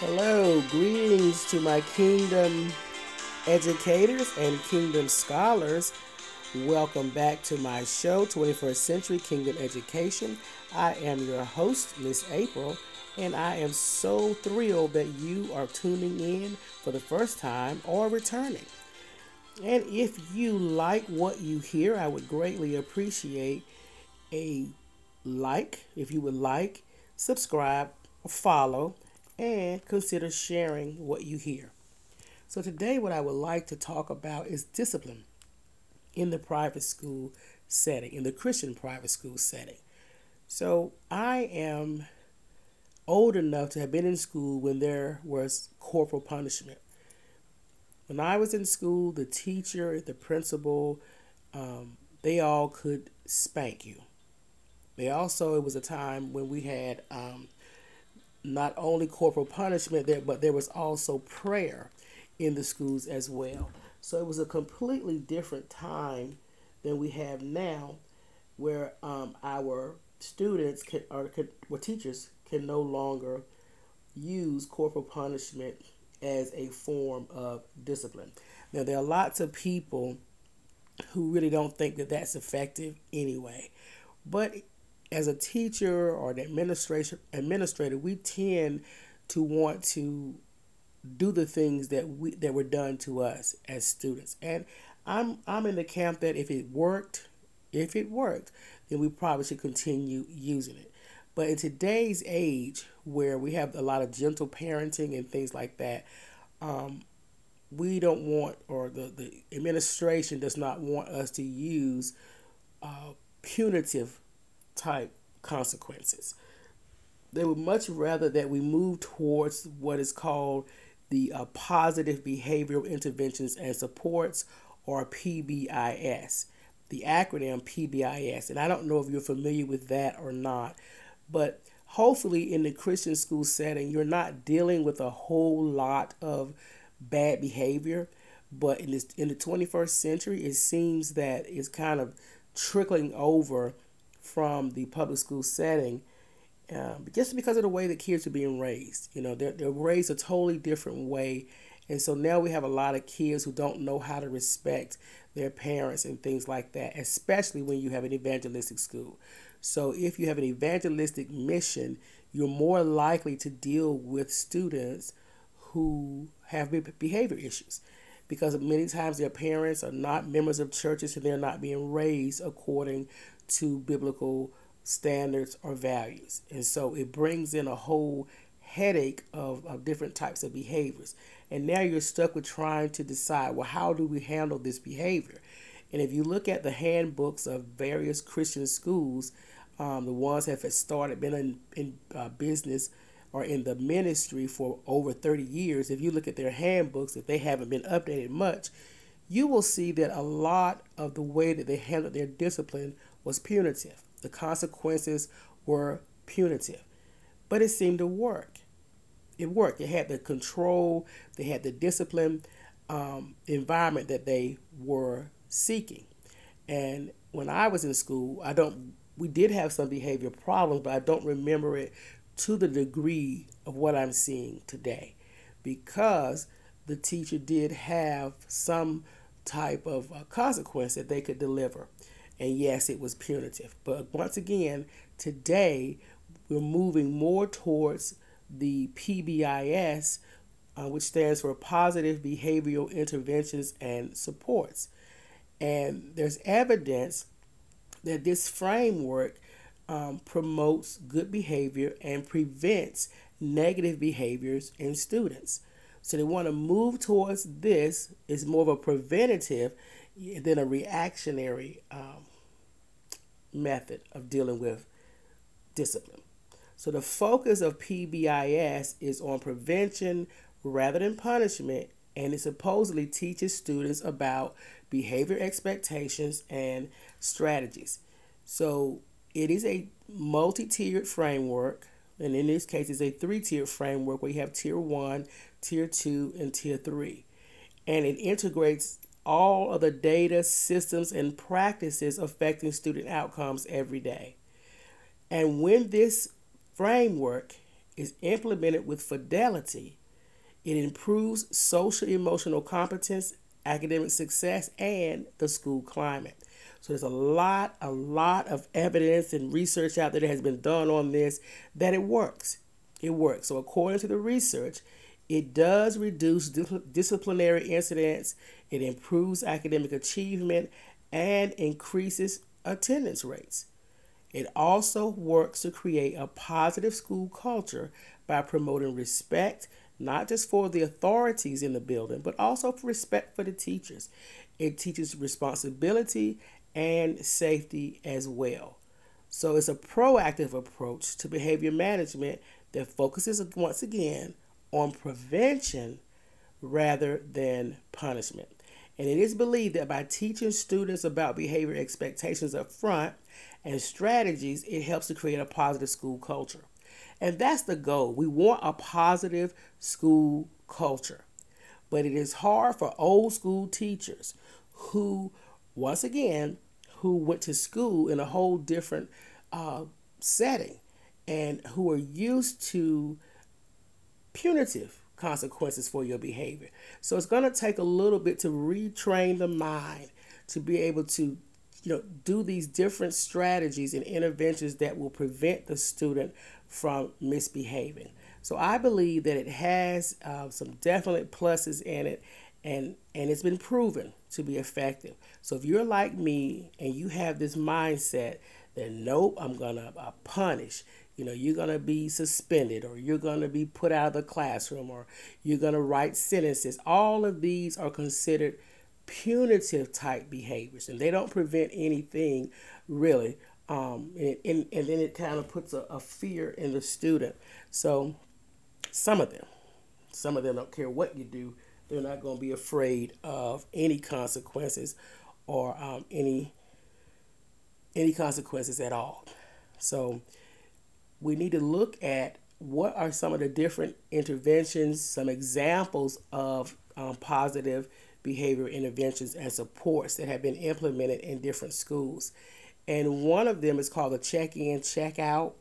Hello, greetings to my kingdom educators and kingdom scholars. Welcome back to my show, 21st Century Kingdom Education. I am your host, Miss April, and I am so thrilled that you are tuning in for the first time or returning. And if you like what you hear, I would greatly appreciate a like, if you would like, subscribe, follow, and consider sharing what you hear. So, today, what I would like to talk about is discipline in the private school setting, in the Christian private school setting. So, I am old enough to have been in school when there was corporal punishment. When I was in school, the teacher, the principal, um, they all could spank you. They also, it was a time when we had um, not only corporal punishment there, but there was also prayer in the schools as well. So it was a completely different time than we have now, where um, our students can, or could, well, teachers can no longer use corporal punishment as a form of discipline. Now, there are lots of people who really don't think that that's effective anyway. But as a teacher or an administration administrator, we tend to want to do the things that we that were done to us as students. And I'm I'm in the camp that if it worked, if it worked, then we probably should continue using it. But in today's age, where we have a lot of gentle parenting and things like that, um, we don't want, or the, the administration does not want us to use uh, punitive type consequences. They would much rather that we move towards what is called the uh, positive behavioral interventions and supports, or PBIS, the acronym PBIS. And I don't know if you're familiar with that or not, but hopefully in the Christian school setting, you're not dealing with a whole lot of bad behavior. But in this in the 21st century, it seems that it's kind of trickling over from the public school setting um, just because of the way that kids are being raised. You know, they're, they're raised a totally different way. And so now we have a lot of kids who don't know how to respect their parents and things like that, especially when you have an evangelistic school. So if you have an evangelistic mission, you're more likely to deal with students who have behavior issues because many times their parents are not members of churches and they're not being raised according to biblical standards or values. And so it brings in a whole headache of, of different types of behaviors. And now you're stuck with trying to decide, well, how do we handle this behavior? And if you look at the handbooks of various Christian schools, um, the ones that have started, been in, in uh, business or in the ministry for over 30 years, if you look at their handbooks, if they haven't been updated much, you will see that a lot of the way that they handle their discipline was punitive. The consequences were punitive, but it seemed to work. It worked. They had the control, they had the discipline um, environment that they were seeking. And when I was in school, I don't. We did have some behavior problems, but I don't remember it to the degree of what I'm seeing today, because the teacher did have some type of uh, consequence that they could deliver. And yes, it was punitive. But once again, today we're moving more towards the PBIS, uh, which stands for Positive Behavioral Interventions and Supports. And there's evidence that this framework um, promotes good behavior and prevents negative behaviors in students. So they want to move towards this. It's more of a preventative than a reactionary um, method of dealing with discipline. So the focus of PBIS is on prevention rather than punishment, and it supposedly teaches students about behavior expectations and strategies. So it is a multi tiered framework, and in this case, it's a three tiered framework where you have tier one, tier two, and tier three. And it integrates all of the data, systems, and practices affecting student outcomes every day. And when this framework is implemented with fidelity, it improves social emotional competence, academic success, and the school climate. So there's a lot, a lot of evidence and research out there that has been done on this that it works. It works. So according to the research, it does reduce disciplinary incidents, it improves academic achievement, and increases attendance rates. It also works to create a positive school culture by promoting respect, not just for the authorities in the building, but also for respect for the teachers. It teaches responsibility and safety as well. So it's a proactive approach to behavior management that focuses once again on prevention rather than punishment. And it is believed that by teaching students about behavior expectations up front and strategies, it helps to create a positive school culture. And that's the goal. We want a positive school culture. But it is hard for old school teachers who, once again, who went to school in a whole different uh, setting and who are used to punitive consequences for your behavior. So it's going to take a little bit to retrain the mind to be able to you know do these different strategies and interventions that will prevent the student from misbehaving. So I believe that it has uh, some definite pluses in it and and it's been proven to be effective. So if you're like me and you have this mindset that nope, I'm gonna uh, punish, you know, you're gonna be suspended or you're gonna be put out of the classroom or you're gonna write sentences. All of these are considered punitive type behaviors and they don't prevent anything really. Um, and, and, and then it kind of puts a, a fear in the student. So some of them, some of them don't care what you do they're not going to be afraid of any consequences or um, any any consequences at all. So we need to look at what are some of the different interventions, some examples of um, positive behavior interventions and supports that have been implemented in different schools. And one of them is called the check in, check out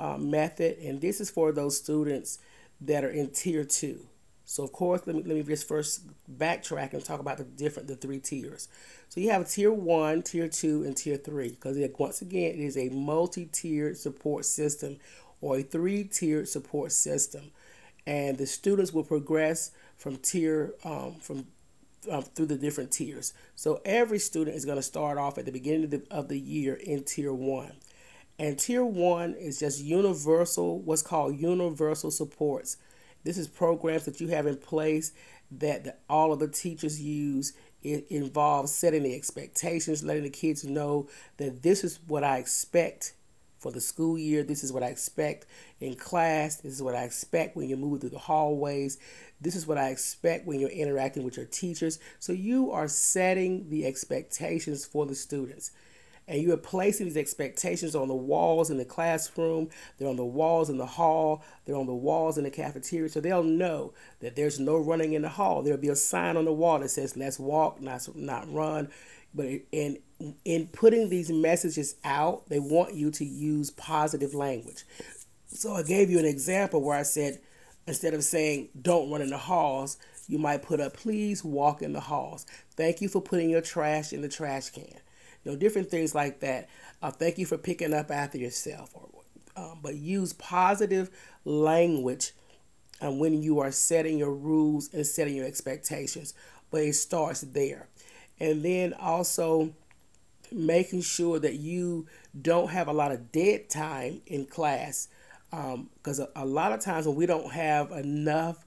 uh, method. And this is for those students that are in tier two. So of course, let me let me just first backtrack and talk about the different the three tiers. So you have tier one, tier two, and tier three because once again it is a multi-tiered support system or a three-tiered support system, and the students will progress from tier um, from um, through the different tiers. So every student is going to start off at the beginning of the, of the year in tier one. And tier one is just universal, what's called universal supports this is programs that you have in place that the, all of the teachers use. It involves setting the expectations, letting the kids know that this is what I expect for the school year. This is what I expect in class. This is what I expect when you move through the hallways. This is what I expect when you're interacting with your teachers. So you are setting the expectations for the students and you are placing these expectations on the walls in the classroom, they're on the walls in the hall, they're on the walls in the cafeteria, so they'll know that there's no running in the hall. There'll be a sign on the wall that says "Let's walk, not not run." But in in putting these messages out, they want you to use positive language. So I gave you an example where I said instead of saying "Don't run in the halls," you might put up "Please walk in the halls." Thank you for putting your trash in the trash can know, different things like that. Uh, thank you for picking up after yourself, or um, but use positive language um, when you are setting your rules and setting your expectations. But it starts there, and then also making sure that you don't have a lot of dead time in class because um, a, a, lot of times when we don't have enough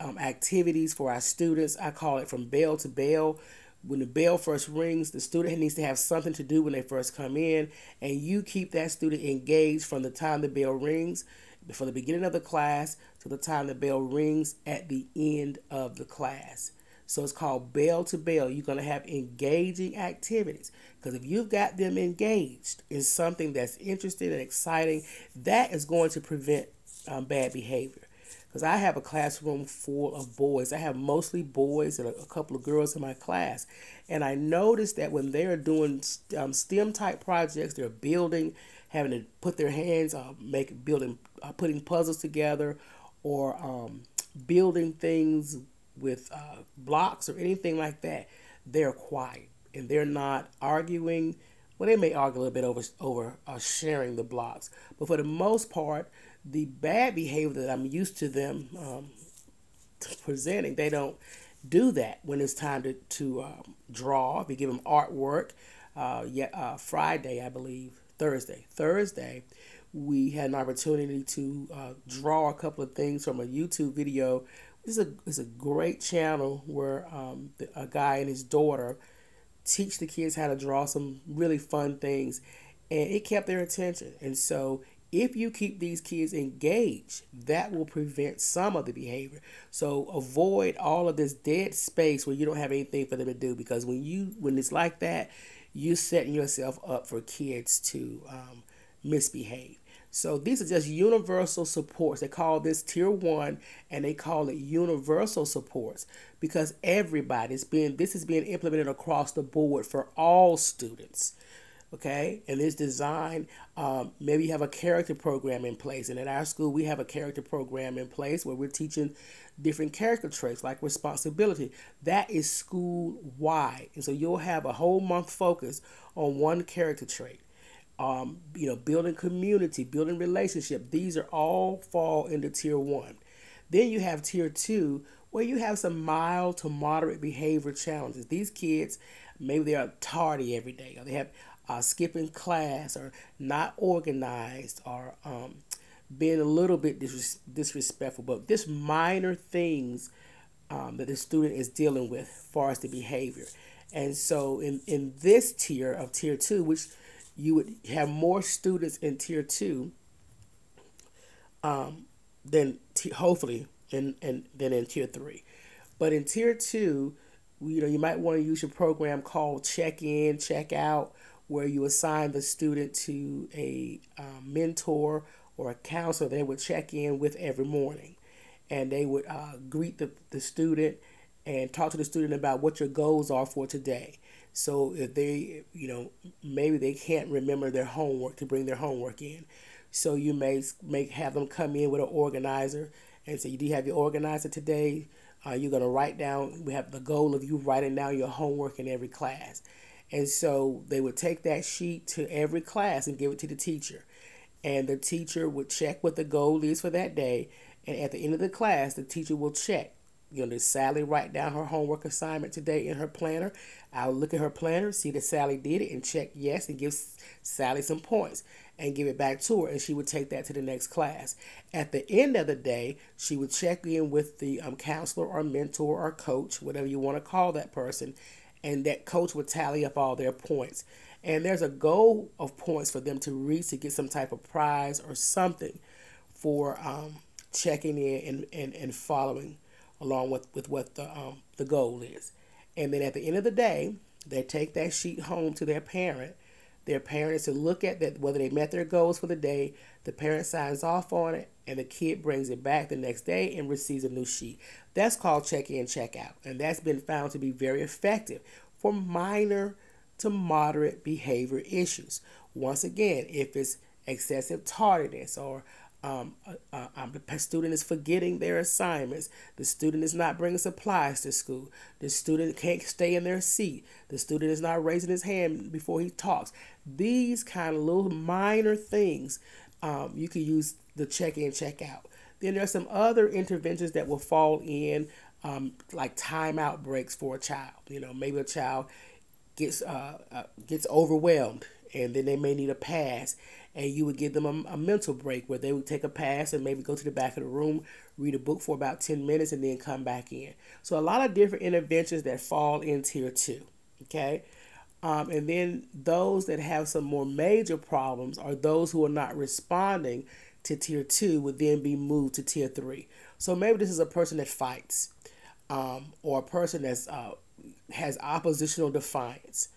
um, activities for our students i call it from bell to bell when the bell first rings, the student needs to have something to do when they first come in, and you keep that student engaged from the time the bell rings, from the beginning of the class to the time the bell rings at the end of the class. So it's called bell to bell. You're going to have engaging activities because if you've got them engaged in something that's interesting and exciting, that is going to prevent um, bad behavior. Because I have a classroom full of boys. I have mostly boys and a, a couple of girls in my class. And I noticed that when they're doing um, STEM type projects, they're building, having to put their hands, uh, make building, uh, putting puzzles together, or um, building things with uh, blocks or anything like that. They're quiet and they're not arguing. Well, they may argue a little bit over over uh, sharing the blocks, but for the most part, the bad behavior that I'm used to them um, presenting, they don't do that when it's time to, to um, draw. We give them artwork. Uh, yeah, uh, Friday, I believe, Thursday. Thursday, we had an opportunity to uh, draw a couple of things from a YouTube video. This is a, is a great channel where um, a guy and his daughter teach the kids how to draw some really fun things. And it kept their attention. And so if you keep these kids engaged, that will prevent some of the behavior. So avoid all of this dead space where you don't have anything for them to do because when you when it's like that, you're setting yourself up for kids to um, misbehave. So these are just universal supports. They call this tier one and they call it universal supports because everybody's being this is being implemented across the board for all students okay? And it's designed um, maybe you have a character program in place. And at our school we have a character program in place where we're teaching different character traits like responsibility. That is school wide and so you'll have a whole month focus on one character trait. Um, you know building community building relationship. These are all fall into tier one. Then you have tier two where you have some mild to moderate behavior challenges. These kids maybe they are tardy every day or they have uh, skipping class or not organized or um, being a little bit disres- disrespectful, but just minor things um, that the student is dealing with as far as the behavior. And so in, in this tier of tier two, which you would have more students in tier two um, than t- hopefully in, in, than in tier three. But in tier two, you know, you might want to use your program called check in, check out, where you assign the student to a um, mentor or a counselor they would check in with every morning. And they would uh, greet the, the student and talk to the student about what your goals are for today. So if they, you know, maybe they can't remember their homework to bring their homework in. So you may make have them come in with an organizer and say, "Do you have your organizer today? Uh, you're gonna write down. We have the goal of you writing down your homework in every class." And so they would take that sheet to every class and give it to the teacher. And the teacher would check what the goal is for that day. And at the end of the class, the teacher will check. You know, did Sally write down her homework assignment today in her planner? I'll look at her planner, see that Sally did it, and check yes, and give Sally some points and give it back to her, and she would take that to the next class. At the end of the day, she would check in with the um, counselor or mentor or coach, whatever you want to call that person, and that coach would tally up all their points. And there's a goal of points for them to reach to get some type of prize or something for um, checking in and, and, and following along with, with what the, um, the goal is. And then at the end of the day, they take that sheet home to their parent. Their parent is to look at that whether they met their goals for the day. The parent signs off on it, and the kid brings it back the next day and receives a new sheet. That's called check in, check out. And that's been found to be very effective for minor to moderate behavior issues. Once again, if it's excessive tardiness or um, a, a, a, student is forgetting their assignments. The student is not bringing supplies to school. The student can't stay in their seat. The student is not raising his hand before he talks. These kind of little minor things, um, you can use the check in, check out. Then there are some other interventions that will fall in, um, like timeout breaks for a child. You know, maybe a child gets uh, uh, gets overwhelmed, and then they may need a pass, and you would give them a, a mental break where they would take a pass and maybe go to the back of the room, read a book for about ten minutes, and then come back in. So a lot of different interventions that fall in tier two. Okay. Um, and then those that have some more major problems are those who are not responding to tier two would then be moved to tier three. So maybe this is a person that fights, um, or a person that uh, has oppositional defiance,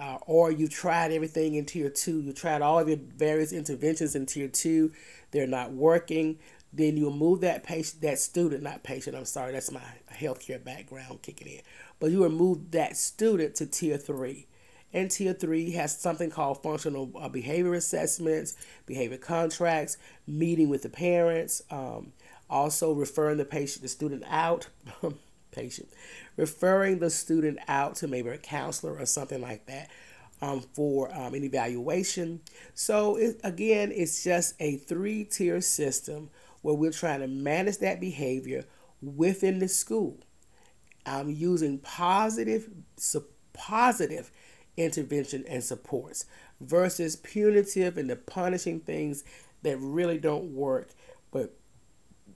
uh, or you tried everything in tier two. You tried all of your various interventions in tier two. They're not working. then you'll move that patient, that student, not patient. I'm sorry, that's my healthcare background kicking in. But you will move that student to tier three. And tier three has something called functional uh, behavior assessments, behavior contracts, meeting with the parents, um, also referring the patient, the student out, patient, referring the student out to maybe a counselor or something like that um, for um, an evaluation. So it, again, it's just a three-tier system where we're trying to manage that behavior within the school. I'm using positive, positive intervention and supports versus punitive and the punishing things that really don't work. But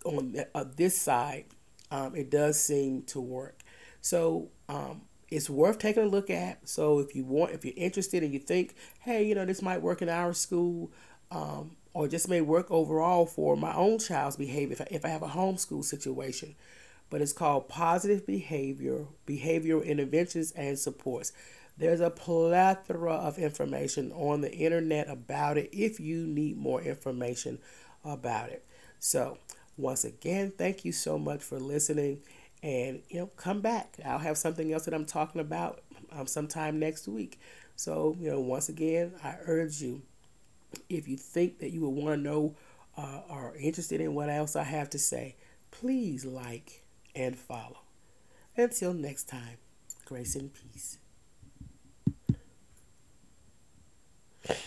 on the, uh, this side, um, it does seem to work. So um, it's worth taking a look at. So if you want, if you're interested and you think, hey, you know, this might work in our school, um, or just may work overall for my own child's behavior if I, if I have a homeschool situation. But it's called positive behavior, behavioral interventions and supports. There's a plethora of information on the internet about it if you need more information about it. So, once again, thank you so much for listening and you know come back. I'll have something else that i'm talking about um, sometime next week. So you know once again i urge you if you think that you would want to know uh, or interested in what else i have to say please like and follow. Until next time grace and peace